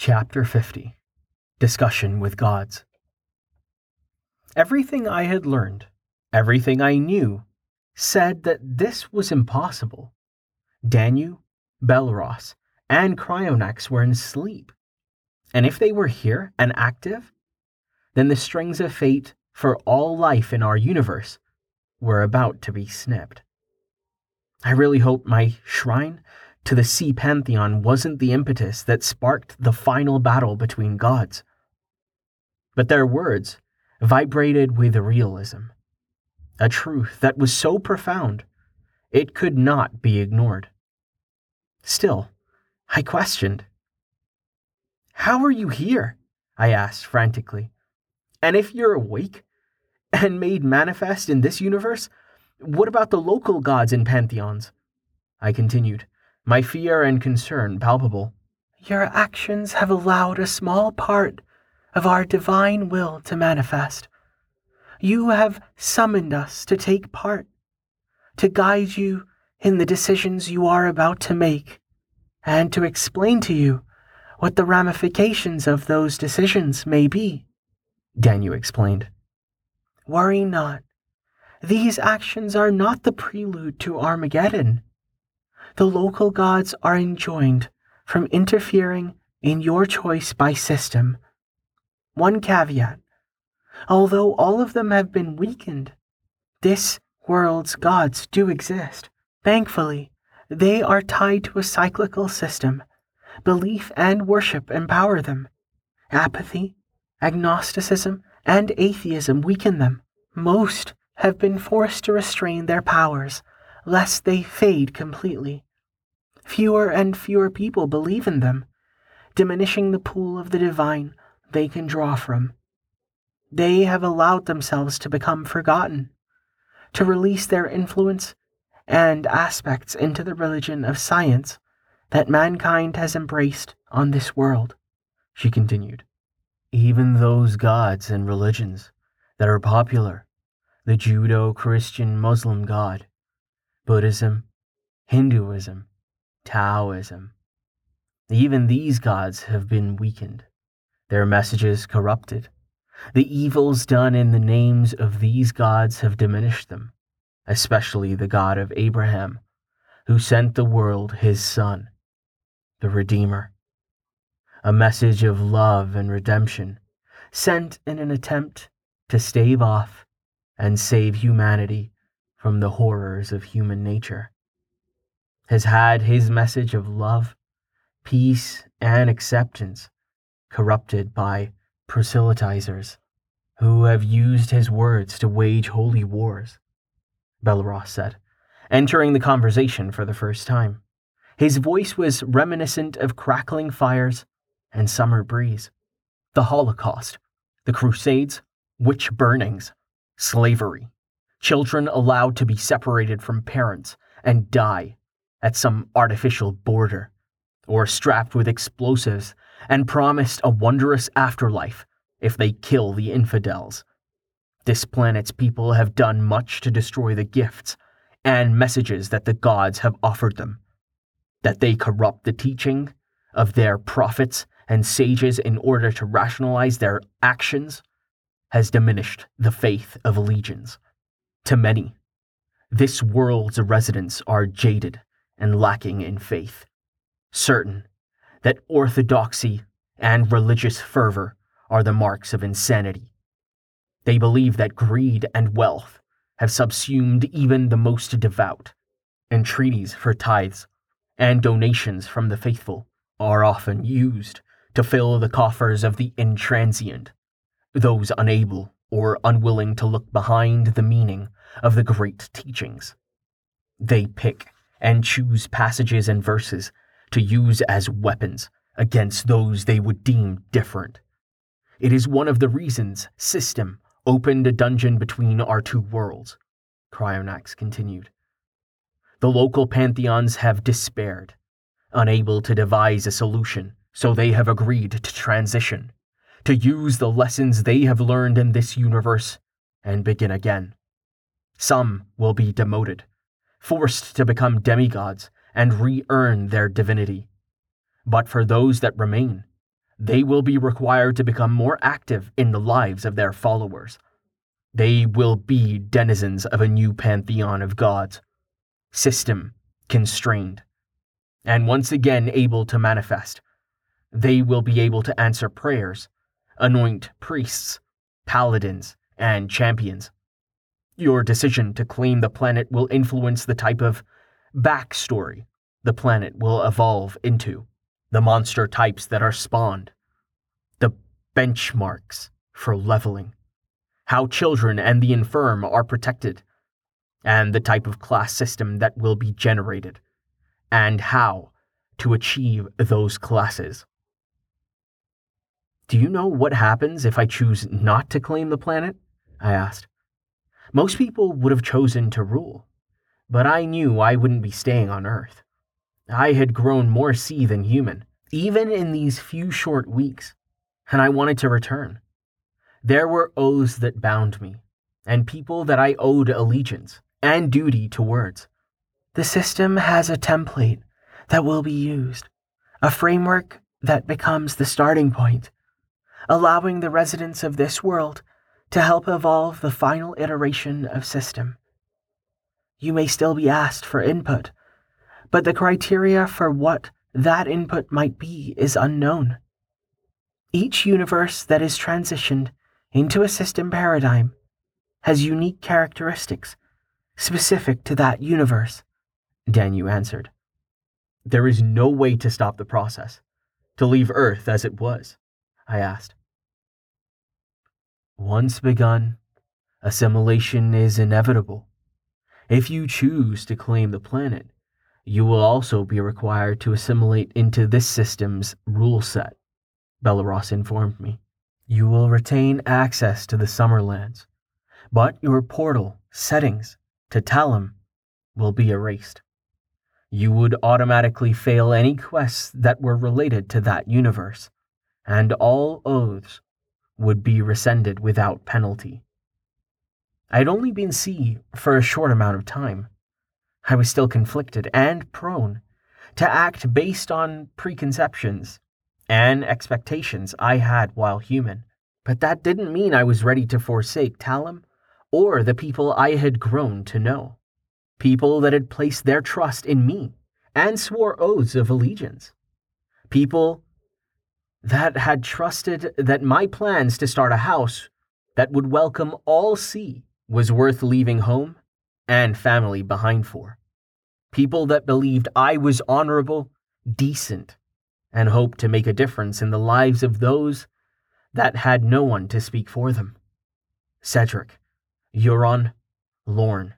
Chapter 50 Discussion with Gods. Everything I had learned, everything I knew, said that this was impossible. Danu, Belros, and Cryonax were in sleep. And if they were here and active, then the strings of fate for all life in our universe were about to be snipped. I really hope my shrine to the Sidhe pantheon wasn't the impetus that sparked the final battle between gods. But their words vibrated with realism, a truth that was so profound it could not be ignored. Still, I questioned. How are you here? I asked frantically. And if you're awake and made manifest in this universe, what about the local gods and pantheons? I continued, my fear and concern palpable. Your actions have allowed a small part of our divine will to manifest. You have summoned us to take part, to guide you in the decisions you are about to make, and to explain to you what the ramifications of those decisions may be. Danu explained. Worry not. These actions are not the prelude to Armageddon. The local gods are enjoined from interfering in your choice by system. One caveat although all of them have been weakened, this world's gods do exist. Thankfully, they are tied to a cyclical system. Belief and worship empower them. Apathy, agnosticism, and atheism weaken them. Most have been forced to restrain their powers, lest they fade completely. Fewer and fewer people believe in them, diminishing the pool of the divine they can draw from. They have allowed themselves to become forgotten, to release their influence and aspects into the religion of science that mankind has embraced on this world, she continued. Even those gods and religions that are popular the Judeo Christian Muslim God, Buddhism, Hinduism, Taoism. Even these gods have been weakened, their messages corrupted. The evils done in the names of these gods have diminished them, especially the God of Abraham, who sent the world his Son, the Redeemer. A message of love and redemption, sent in an attempt to stave off and save humanity from the horrors of human nature, has had his message of love, peace, and acceptance corrupted by proselytizers who have used his words to wage holy wars, Belros said, entering the conversation for the first time. His voice was reminiscent of crackling fires and summer breeze. The Holocaust, the Crusades, witch burnings, slavery, children allowed to be separated from parents and die at some artificial border, or strapped with explosives and promised a wondrous afterlife if they kill the infidels. This planet's people have done much to destroy the gifts and messages that the gods have offered them. That they corrupt the teaching of their prophets and sages in order to rationalize their actions has diminished the faith of legions. To many, this world's residents are jaded and lacking in faith, certain that orthodoxy and religious fervor are the marks of insanity. They believe that greed and wealth have subsumed even the most devout, Entreaties for tithes and donations from the faithful are often used to fill the coffers of the intransient those unable or unwilling to look behind the meaning of the great teachings. They pick and choose passages and verses to use as weapons against those they would deem different. It is one of the reasons System opened a dungeon between our two worlds, Cryonax continued. The local pantheons have despaired, unable to devise a solution, so they have agreed to transition to use the lessons they have learned in this universe and begin again. Some will be demoted, forced to become demigods and re earn their divinity. But for those that remain, they will be required to become more active in the lives of their followers. They will be denizens of a new pantheon of gods, system constrained, and once again able to manifest. They will be able to answer prayers, anoint priests, paladins, and champions. Your decision to claim the planet will influence the type of backstory the planet will evolve into, the monster types that are spawned, the benchmarks for leveling, how children and the infirm are protected, and the type of class system that will be generated, and how to achieve those classes. Do you know what happens if I choose not to claim the planet? I asked. Most people would have chosen to rule, but I knew I wouldn't be staying on Earth. I had grown more Sidhe than human, even in these few short weeks, and I wanted to return. There were oaths that bound me, and people that I owed allegiance and duty towards. The system has a template that will be used, a framework that becomes the starting point, allowing the residents of this world to help evolve the final iteration of system. You may still be asked for input, but the criteria for what that input might be is unknown. Each universe that is transitioned into a system paradigm has unique characteristics specific to that universe, Danu answered. There is no way to stop the process, to leave Earth as it was, I asked. Once begun, assimilation is inevitable. If you choose to claim the planet, you will also be required to assimilate into this system's rule set, Belleros informed me. You will retain access to the Summerlands, but your portal settings to Talum will be erased. You would automatically fail any quests that were related to that universe, and all oaths would be rescinded without penalty. I had only been Sidhe for a short amount of time. I was still conflicted and prone to act based on preconceptions and expectations I had while human. But that didn't mean I was ready to forsake Talum or the people I had grown to know. People that had placed their trust in me and swore oaths of allegiance. People that had trusted that my plans to start a house that would welcome all Sidhe was worth leaving home and family behind for. People that believed I was honorable, decent, and hoped to make a difference in the lives of those that had no one to speak for them. Cedric, Euron, Lorne,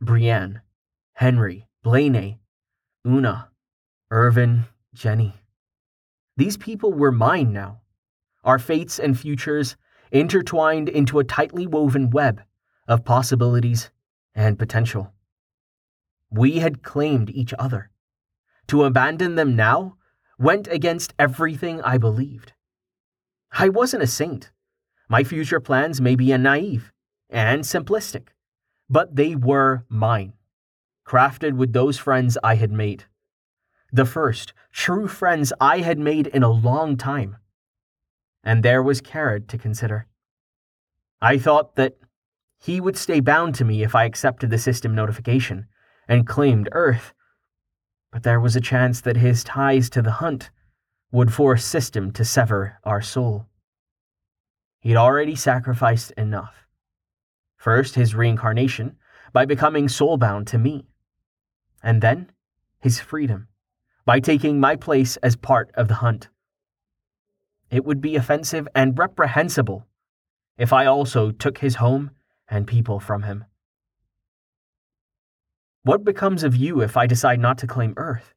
Brienne, Henry, Blaney, Una, Irvin, Jenny. These people were mine now, our fates and futures intertwined into a tightly woven web of possibilities and potential. We had claimed each other. To abandon them now went against everything I believed. I wasn't a saint. My future plans may be naive and simplistic, but they were mine, crafted with those friends I had made the first true friends I had made in a long time. And there was Carrad to consider. I thought that he would stay bound to me if I accepted the system notification and claimed Earth, but there was a chance that his ties to the hunt would force System to sever our soul. He'd already sacrificed enough. First, his reincarnation by becoming soulbound to me, and then his freedom by taking my place as part of the hunt. It would be offensive and reprehensible if I also took his home and people from him. What becomes of you if I decide not to claim Earth?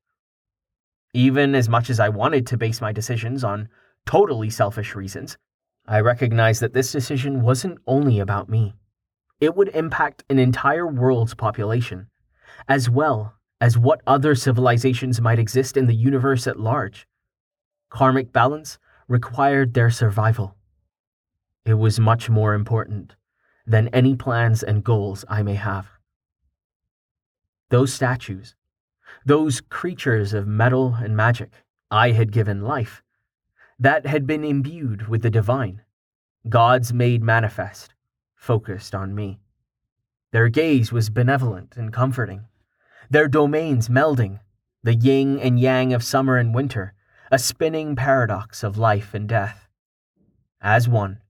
Even as much as I wanted to base my decisions on totally selfish reasons, I recognize that this decision wasn't only about me. It would impact an entire world's population, as well as what other civilizations might exist in the universe at large. Karmic balance required their survival. It was much more important than any plans and goals I may have. Those statues, those creatures of metal and magic I had given life, that had been imbued with the divine, gods made manifest, focused on me. Their gaze was benevolent and comforting, their domains melding, the yin and yang of summer and winter, a spinning paradox of life and death. As one,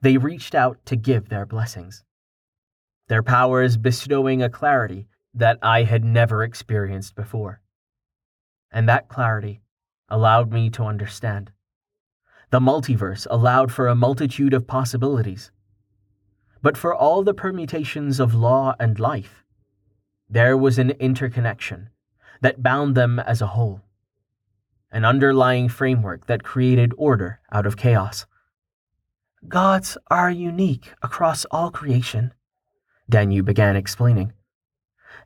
they reached out to give their blessings, their powers bestowing a clarity that I had never experienced before. And that clarity allowed me to understand. The multiverse allowed for a multitude of possibilities. But for all the permutations of law and life, there was an interconnection that bound them as a whole, an underlying framework that created order out of chaos. Gods are unique across all creation, Danu began explaining.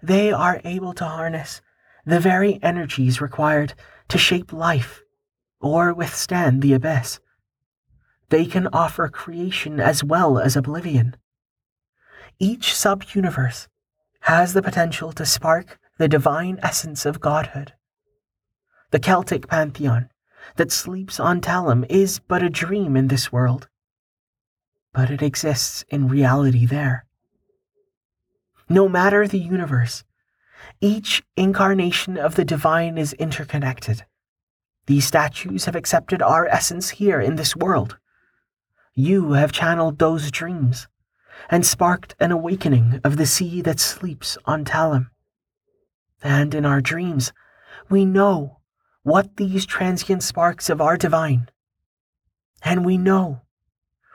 They are able to harness the very energies required to shape life or withstand the abyss. They can offer creation as well as oblivion. Each sub-universe has the potential to spark the divine essence of godhood. The Celtic pantheon that sleeps on Talum is but a dream in this world, but it exists in reality there. No matter the universe, each incarnation of the divine is interconnected. These statues have accepted our essence here in this world. You have channeled those dreams and sparked an awakening of the Sidhe that sleeps on Talum. And in our dreams, we know what these transient sparks of our divine, and we know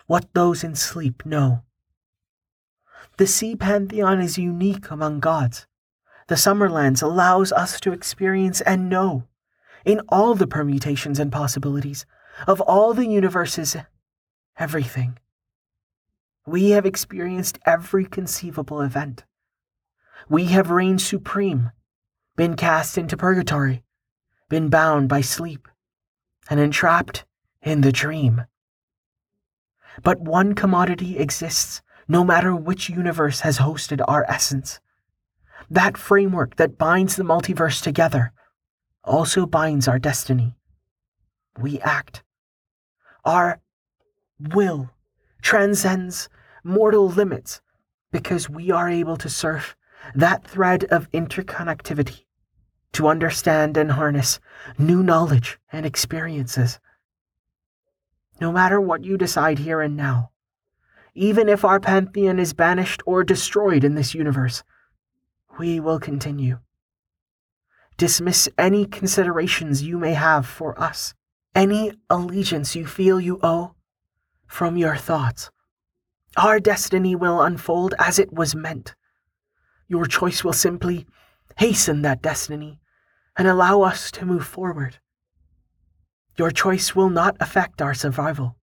what those in sleep know. The Sidhe pantheon is unique among gods. The Summerlands allows us to experience and know, in all the permutations and possibilities of all the universes, everything. We have experienced every conceivable event. We have reigned supreme been cast into purgatory, been bound by sleep, and entrapped in the dream. But one commodity exists no matter which universe has hosted our essence. That framework that binds the multiverse together also binds our destiny. We act. Our will transcends mortal limits because we are able to surf that thread of interconnectivity to understand and harness new knowledge and experiences. No matter what you decide here and now, even if our pantheon is banished or destroyed in this universe, we will continue. Dismiss any considerations you may have for us, any allegiance you feel you owe, from your thoughts. Our destiny will unfold as it was meant. Your choice will simply hasten that destiny and allow us to move forward. Your choice will not affect our survival.